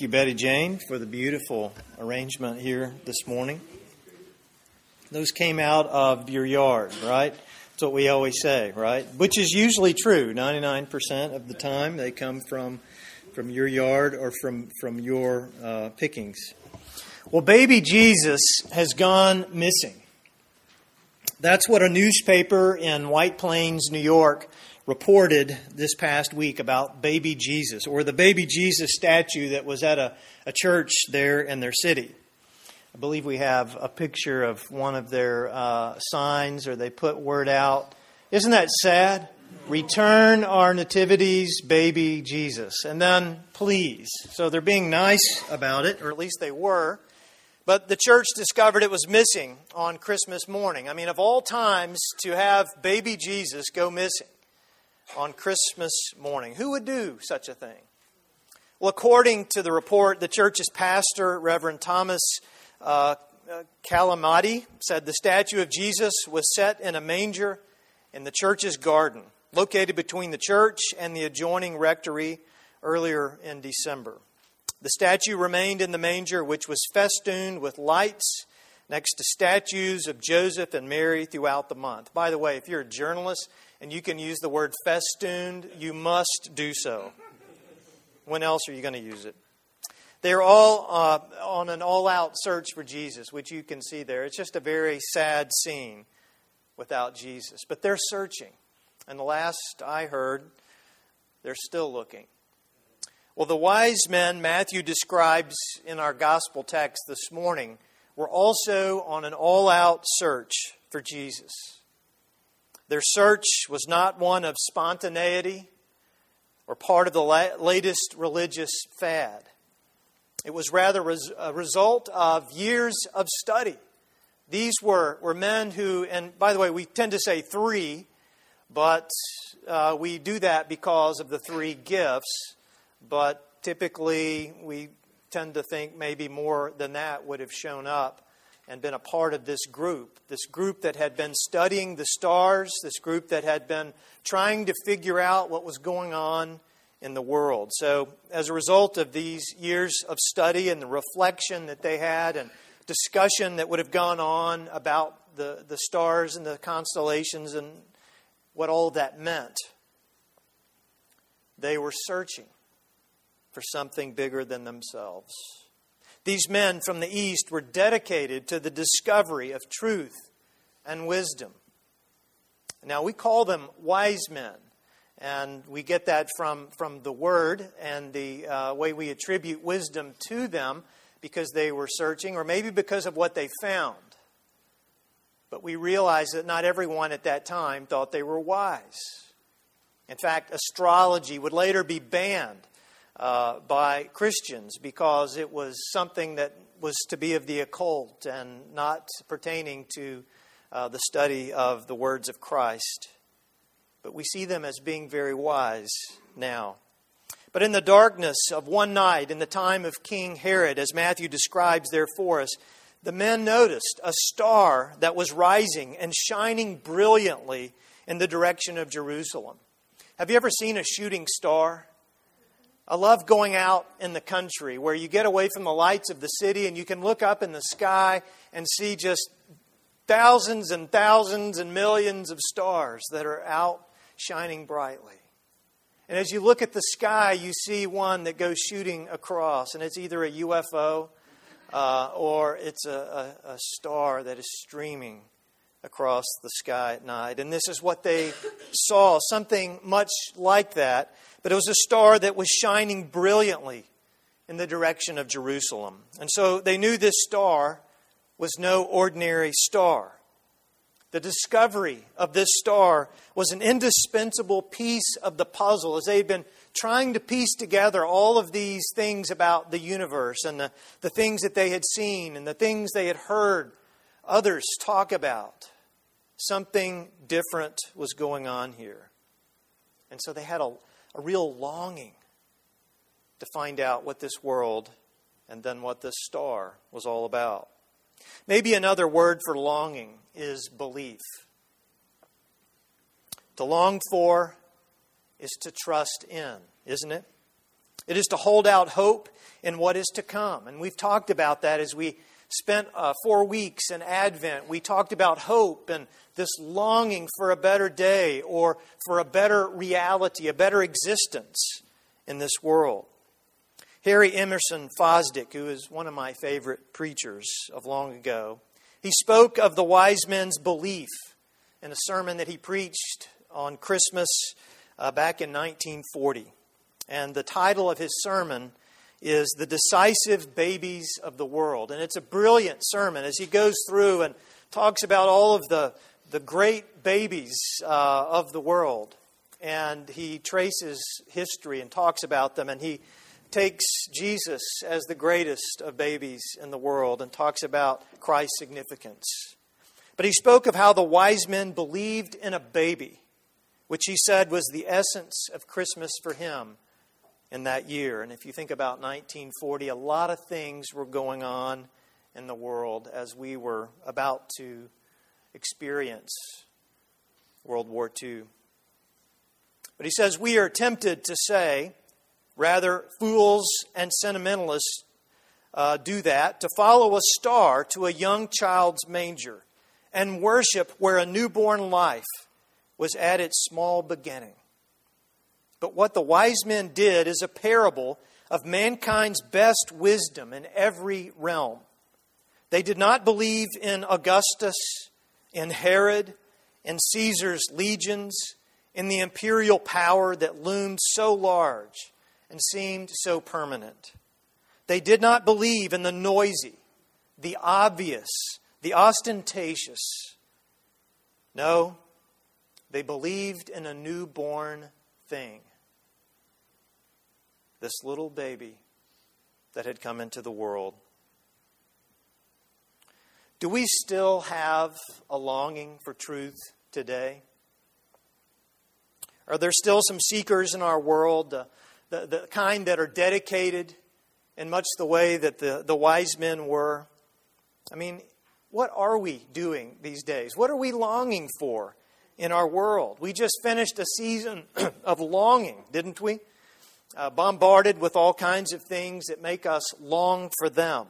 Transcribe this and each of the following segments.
Thank you, Betty Jane, for the beautiful arrangement here this morning. Those came out of your yard, right? That's what we always say, right? Which is usually true. 99% of the time they come from, from your yard or from, from your uh, pickings. Well, baby Jesus has gone missing. That's what a newspaper in White Plains, New York, reported this past week about baby Jesus, or the baby Jesus statue that was at a, a church there in their city. I believe we have a picture of one of their uh, signs, or they put word out. Isn't that sad? Return our nativities, baby Jesus. And then, please. So they're being nice about it, or at least they were. But the church discovered it was missing on Christmas morning. I mean, of all times to have baby Jesus go missing on Christmas morning. Who would do such a thing? Well, according to the report, the church's pastor, Reverend Thomas uh, uh, Calamati, said the statue of Jesus was set in a manger in the church's garden, located between the church and the adjoining rectory earlier in December. The statue remained in the manger, which was festooned with lights next to statues of Joseph and Mary throughout the month. By the way, if you're a journalist, and you can use the word festooned, you must do so. When else are you going to use it? They're all uh, on an all out search for Jesus, which you can see there. It's just a very sad scene without Jesus. But they're searching. And the last I heard, they're still looking. Well, the wise men Matthew describes in our gospel text this morning were also on an all out search for Jesus. Their search was not one of spontaneity or part of the latest religious fad. It was rather a result of years of study. These were, were men who, and by the way, we tend to say three, but uh, we do that because of the three gifts. But typically, we tend to think maybe more than that would have shown up and been a part of this group. This group that had been studying the stars, this group that had been trying to figure out what was going on in the world. So, as a result of these years of study and the reflection that they had and discussion that would have gone on about the, the stars and the constellations and what all that meant, they were searching for something bigger than themselves. These men from the East were dedicated to the discovery of truth and wisdom. Now, we call them wise men, and we get that from, from the word and the uh, way we attribute wisdom to them because they were searching, or maybe because of what they found. But we realize that not everyone at that time thought they were wise. In fact, astrology would later be banned uh, by Christians because it was something that was to be of the occult and not pertaining to uh, the study of the words of Christ. But we see them as being very wise now. But in the darkness of one night, in the time of King Herod, as Matthew describes there for us, the men noticed a star that was rising and shining brilliantly in the direction of Jerusalem. Have you ever seen a shooting star? I love going out in the country where you get away from the lights of the city and you can look up in the sky and see just thousands and thousands and millions of stars that are out shining brightly. And as you look at the sky, you see one that goes shooting across, and it's either a UFO uh, or it's a, a, a star that is streaming across the sky at night. And this is what they saw something much like that but it was a star that was shining brilliantly in the direction of Jerusalem. And so they knew this star was no ordinary star. The discovery of this star was an indispensable piece of the puzzle as they'd been trying to piece together all of these things about the universe and the, the things that they had seen and the things they had heard others talk about. Something different was going on here. And so they had a, a real longing to find out what this world and then what this star was all about. Maybe another word for longing is belief. To long for is to trust in, isn't it? It is to hold out hope in what is to come. And we've talked about that as we spent uh, four weeks in Advent. We talked about hope and this longing for a better day or for a better reality, a better existence in this world. Harry Emerson Fosdick, who is one of my favorite preachers of long ago, he spoke of the wise men's belief in a sermon that he preached on Christmas uh, back in 1940. And the title of his sermon is The Decisive Babies of the World. And it's a brilliant sermon as he goes through and talks about all of the, the great babies uh, of the world. And he traces history and talks about them. And he takes Jesus as the greatest of babies in the world and talks about Christ's significance. But he spoke of how the wise men believed in a baby, which he said was the essence of Christmas for him in that year. And if you think about 1940, a lot of things were going on in the world as we were about to experience World War II. But he says, We are tempted to say, rather, fools and sentimentalists uh, do that, to follow a star to a young child's manger and worship where a newborn life was at its small beginning. But what the wise men did is a parable of mankind's best wisdom in every realm. They did not believe in Augustus, in Herod, in Caesar's legions, in the imperial power that loomed so large and seemed so permanent. They did not believe in the noisy, the obvious, the ostentatious. No, they believed in a newborn thing this little baby that had come into the world. Do we still have a longing for truth today? Are there still some seekers in our world, the, the, the kind that are dedicated in much the way that the, the wise men were? I mean, what are we doing these days? What are we longing for in our world? We just finished a season of longing, didn't we? Uh, bombarded with all kinds of things that make us long for them.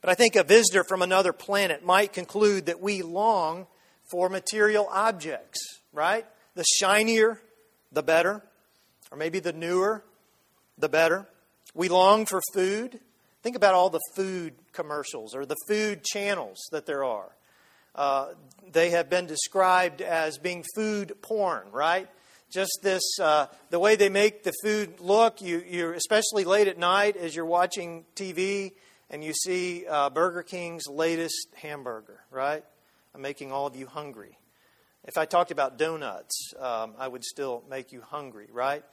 But I think a visitor from another planet might conclude that we long for material objects, right? The shinier, the better. Or maybe the newer, the better. We long for food. Think about all the food commercials or the food channels that there are. Uh, they have been described as being food porn, right? Just this uh, the way they make the food look. You you especially late at night as you're watching tv and you see uh, burger king's latest hamburger right? I'm making all of you hungry. If i talked about donuts um, i would still make you hungry right?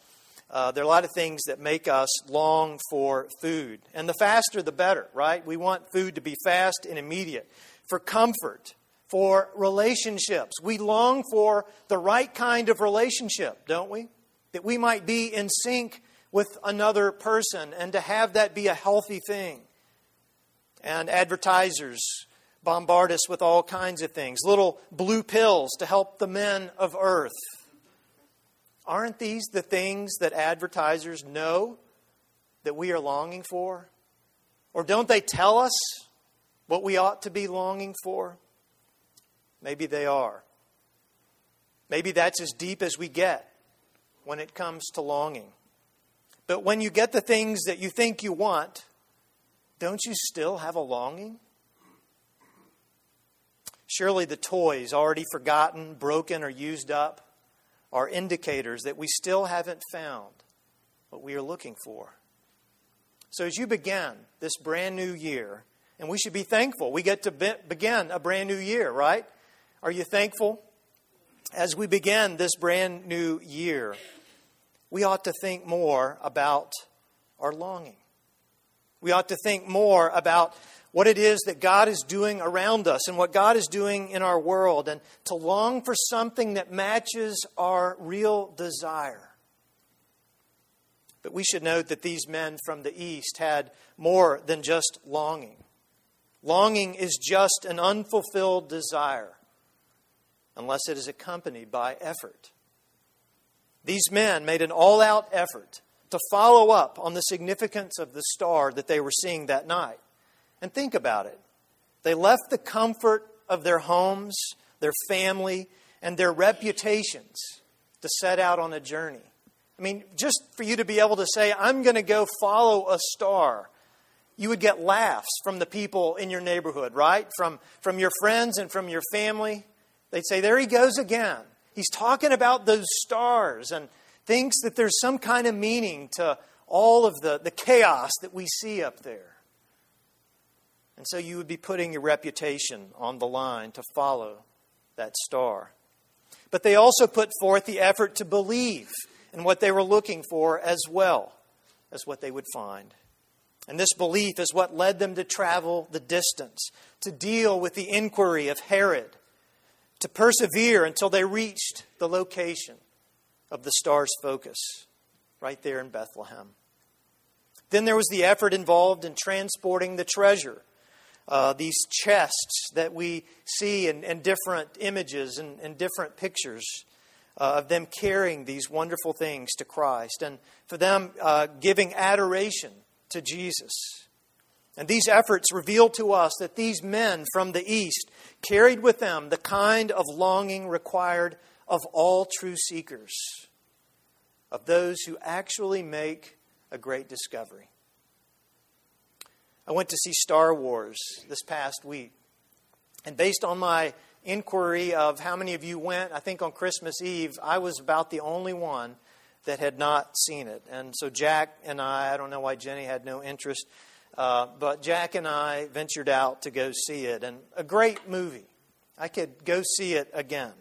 Uh, there are a lot of things that make us long for food. And the faster the better right? We want food to be fast and immediate. For comfort for relationships. We long for the right kind of relationship, don't we? That we might be in sync with another person and to have that be a healthy thing. And advertisers bombard us with all kinds of things little blue pills to help the men of earth. Aren't these the things that advertisers know that we are longing for? Or don't they tell us what we ought to be longing for? Maybe they are. Maybe that's as deep as we get when it comes to longing. But when you get the things that you think you want, don't you still have a longing? Surely the toys, already forgotten, broken, or used up, are indicators that we still haven't found what we are looking for. So as you begin this brand new year, and we should be thankful, we get to be- begin a brand new year, right? Are you thankful? As we begin this brand new year, we ought to think more about our longing. We ought to think more about what it is that God is doing around us and what God is doing in our world, and to long for something that matches our real desire. But we should note that these men from the East had more than just longing. Longing is just an unfulfilled desire unless it is accompanied by effort. These men made an all out effort to follow up on the significance of the star that they were seeing that night. And think about it. They left the comfort of their homes, their family, and their reputations to set out on a journey. I mean, just for you to be able to say, I'm going to go follow a star, you would get laughs from the people in your neighborhood, right? From, from your friends and from your family. They'd say, There he goes again. He's talking about those stars and thinks that there's some kind of meaning to all of the, the chaos that we see up there. And so you would be putting your reputation on the line to follow that star. But they also put forth the effort to believe in what they were looking for as well as what they would find. And this belief is what led them to travel the distance, to deal with the inquiry of Herod, to persevere until they reached the location of the star's focus, right there in Bethlehem. Then there was the effort involved in transporting the treasure. Uh, these chests that we see in, in different images and, different pictures uh, of them carrying these wonderful things to Christ, and for them uh, giving adoration to Jesus. And these efforts reveal to us that these men from the East carried with them the kind of longing required of all true seekers, of those who actually make a great discovery. I went to see Star Wars this past week, and based on my inquiry of how many of you went, I think on Christmas Eve, I was about the only one that had not seen it. And so Jack and I, I don't know why Jenny had no interest, uh, but Jack and I ventured out to go see it. And a great movie. I could go see it again.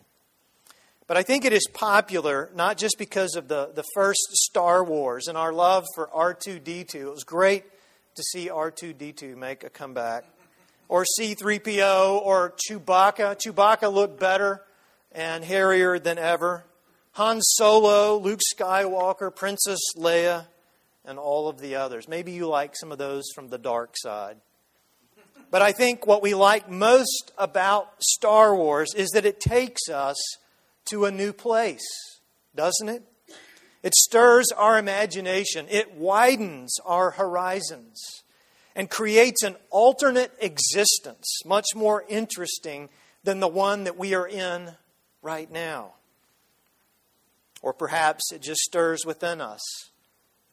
But I think it is popular not just because of the, the first Star Wars and our love for R2D2. It was great to see R2D2 make a comeback. Or C3PO or Chewbacca. Chewbacca looked better and hairier than ever. Han Solo, Luke Skywalker, Princess Leia, and all of the others. Maybe you like some of those from the dark side. But I think what we like most about Star Wars is that it takes us to a new place, doesn't it? It stirs our imagination, it widens our horizons, and creates an alternate existence, much more interesting than the one that we are in right now. Or perhaps it just stirs within us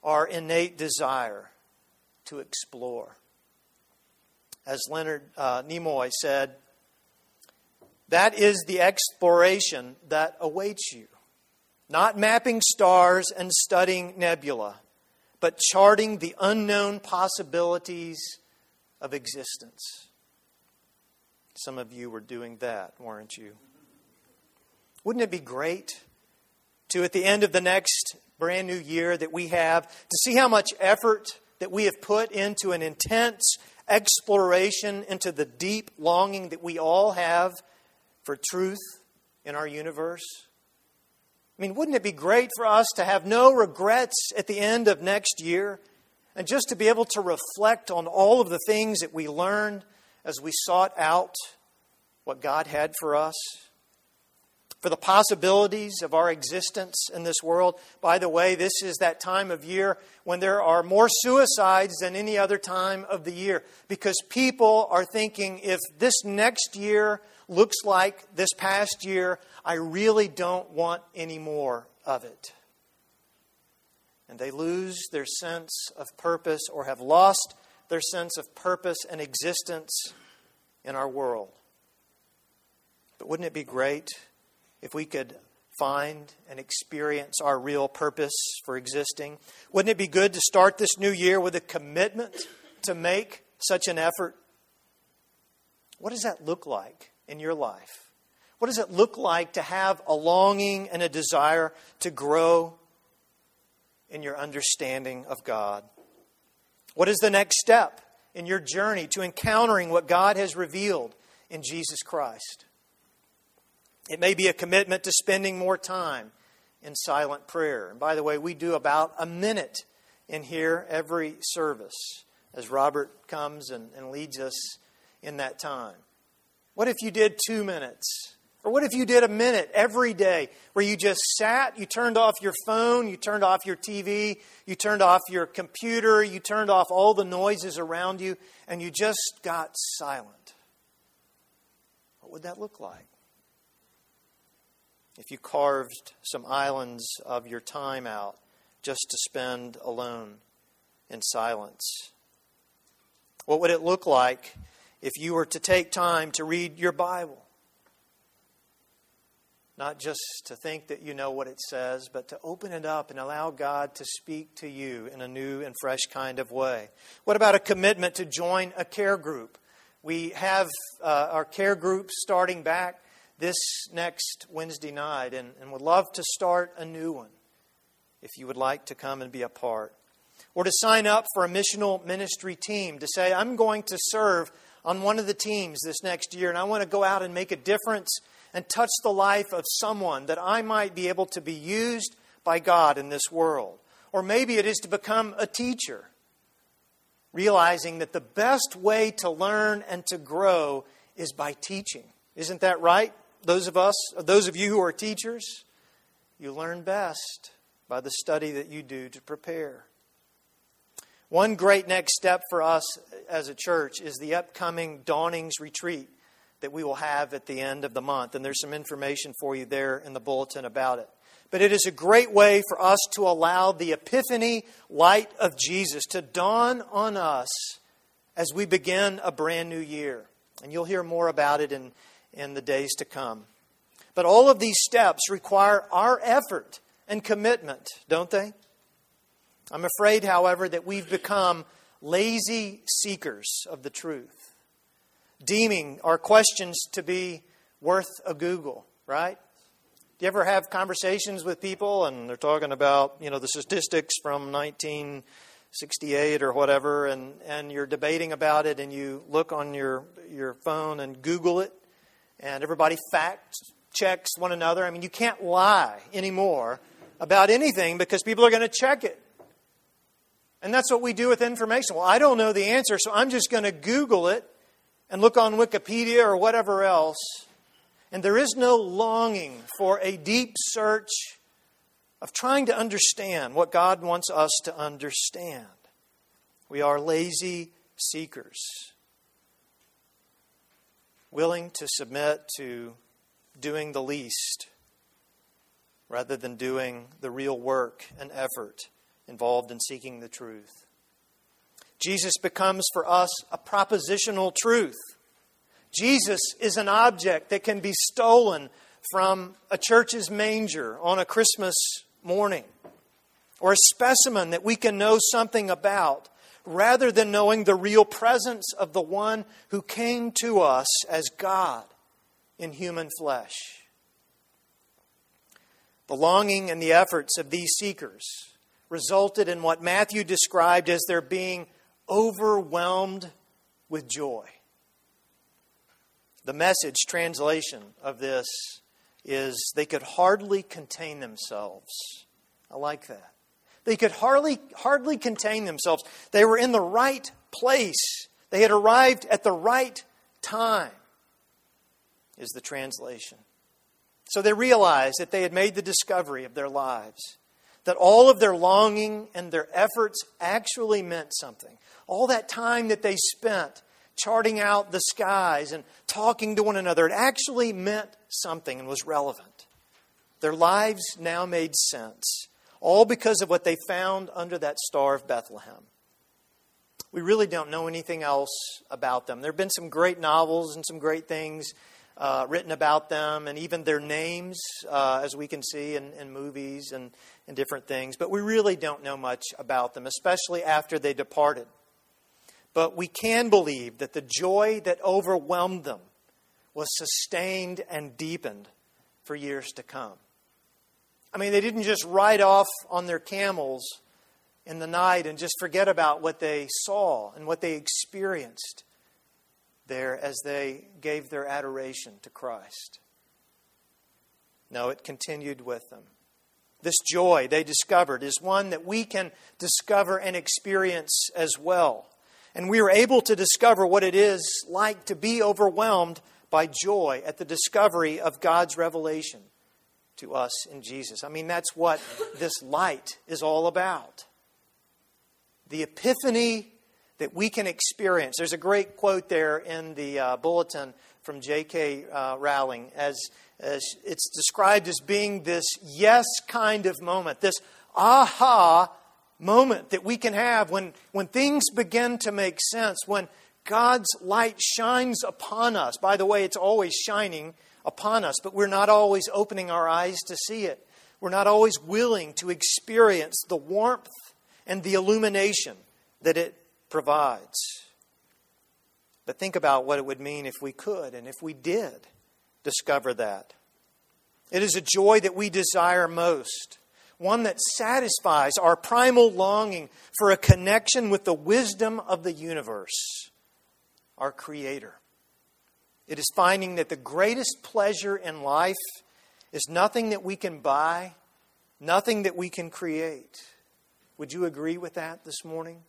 our innate desire to explore. As Leonard uh, Nimoy said, that is the exploration that awaits you. Not mapping stars and studying nebula, but charting the unknown possibilities of existence. Some of you were doing that, weren't you? Wouldn't it be great to at the end of the next brand new year that we have to see how much effort that we have put into an intense exploration into the deep longing that we all have for truth in our universe? I mean, wouldn't it be great for us to have no regrets at the end of next year and just to be able to reflect on all of the things that we learned as we sought out what God had for us? For the possibilities of our existence in this world. By the way, this is that time of year when there are more suicides than any other time of the year because people are thinking if this next year looks like this past year, I really don't want any more of it. And they lose their sense of purpose or have lost their sense of purpose and existence in our world. But wouldn't it be great? If we could find and experience our real purpose for existing? Wouldn't it be good to start this new year with a commitment to make such an effort? What does that look like in your life? What does it look like to have a longing and a desire to grow in your understanding of God? What is the next step in your journey to encountering what God has revealed in Jesus Christ? It may be a commitment to spending more time in silent prayer. And by the way, we do about a minute in here every service as Robert comes and, and leads us in that time. What if you did two minutes Or what if you did a minute every day where you just sat, you turned off your phone, you turned off your TV, you turned off your computer, you turned off all the noises around you, and you just got silent? What would that look like? If you carved some islands of your time out just to spend alone in silence? What would it look like if you were to take time to read your Bible? Not just to think that you know what it says, but to open it up and allow God to speak to you in a new and fresh kind of way. What about a commitment to join a care group? We have uh, our care group starting back this next Wednesday night and, and would love to start a new one if you would like to come and be a part. Or to sign up for a missional ministry team, to say, I'm going to serve on one of the teams this next year, and I want to go out and make a difference and touch the life of someone that I might be able to be used by God in this world. Or maybe it is to become a teacher, realizing that the best way to learn and to grow is by teaching. Isn't that right? Those of us, those of you who are teachers, you learn best by the study that you do to prepare. One great next step for us as a church is the upcoming Dawnings retreat that we will have at the end of the month. And there's some information for you there in the bulletin about it. But it is a great way for us to allow the epiphany light of Jesus to dawn on us as we begin a brand new year. And you'll hear more about it in, in the days to come. But all of these steps require our effort and commitment, don't they? I'm afraid, however, that we've become lazy seekers of the truth, deeming our questions to be worth a Google, right? Do you ever have conversations with people and they're talking about, you know, the statistics from 1968 or whatever, and, and you're debating about it and you look on your, your phone and Google it, and everybody fact checks one another? I mean, you can't lie anymore about anything because people are going to check it. And that's what we do with information. Well, I don't know the answer, so I'm just going to Google it and look on Wikipedia or whatever else. And there is no longing for a deep search of trying to understand what God wants us to understand. We are lazy seekers, willing to submit to doing the least rather than doing the real work and effort involved in seeking the truth. Jesus becomes for us a propositional truth. Jesus is an object that can be stolen from a church's manger on a Christmas morning, or a specimen that we can know something about, rather than knowing the real presence of the one who came to us as God in human flesh. The longing and the efforts of these seekers resulted in what Matthew described as their being overwhelmed with joy. The message translation of this is they could hardly contain themselves. I like that. They could hardly, hardly contain themselves. They were in the right place. They had arrived at the right time, is the translation. So they realized that they had made the discovery of their lives, that all of their longing and their efforts actually meant something. All that time that they spent charting out the skies and talking to one another, it actually meant something and was relevant. Their lives now made sense, all because of what they found under that star of Bethlehem. We really don't know anything else about them. There have been some great novels and some great things uh, written about them and even their names, uh, as we can see in, in movies and, and different things. But we really don't know much about them, especially after they departed. But we can believe that the joy that overwhelmed them was sustained and deepened for years to come. I mean, they didn't just ride off on their camels in the night and just forget about what they saw and what they experienced there as they gave their adoration to Christ. No, it continued with them. This joy they discovered is one that we can discover and experience as well. And we are able to discover what it is like to be overwhelmed by joy at the discovery of God's revelation to us in Jesus. I mean, that's what this light is all about. The epiphany that we can experience. There's a great quote there in the uh, bulletin from J.K. Uh, Rowling as, as it's described as being this yes kind of moment, this aha moment that we can have when, when things begin to make sense, when God's light shines upon us. By the way, it's always shining upon us, but we're not always opening our eyes to see it. We're not always willing to experience the warmth and the illumination that it provides. But think about what it would mean if we could and if we did discover that. It is a joy that we desire most, one that satisfies our primal longing for a connection with the wisdom of the universe our Creator. It is finding that the greatest pleasure in life is nothing that we can buy, nothing that we can create. Would you agree with that this morning?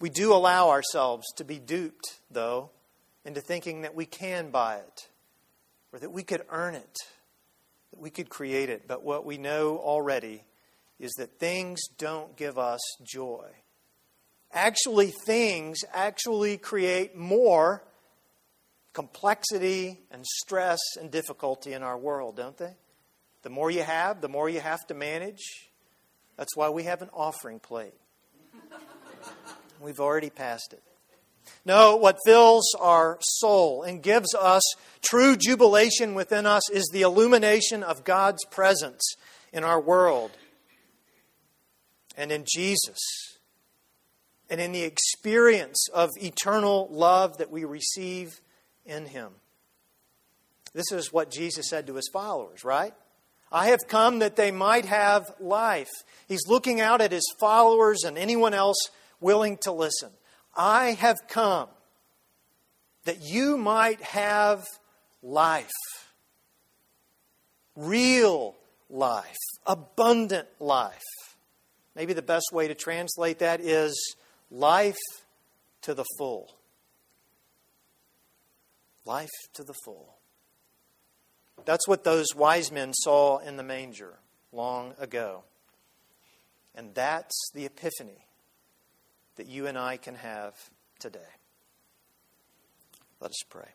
We do allow ourselves to be duped, though, into thinking that we can buy it or that we could earn it, that we could create it. But what we know already is that things don't give us joy actually things actually create more complexity and stress and difficulty in our world, don't they? The more you have, the more you have to manage. That's why we have an offering plate. We've already passed it. No, what fills our soul and gives us true jubilation within us is the illumination of God's presence in our world and in Jesus and in the experience of eternal love that we receive in Him. This is what Jesus said to His followers, right? I have come that they might have life. He's looking out at His followers and anyone else willing to listen. I have come that you might have life. Real life. Abundant life. Maybe the best way to translate that is life to the full. Life to the full. That's what those wise men saw in the manger long ago. And that's the epiphany that you and I can have today. Let us pray.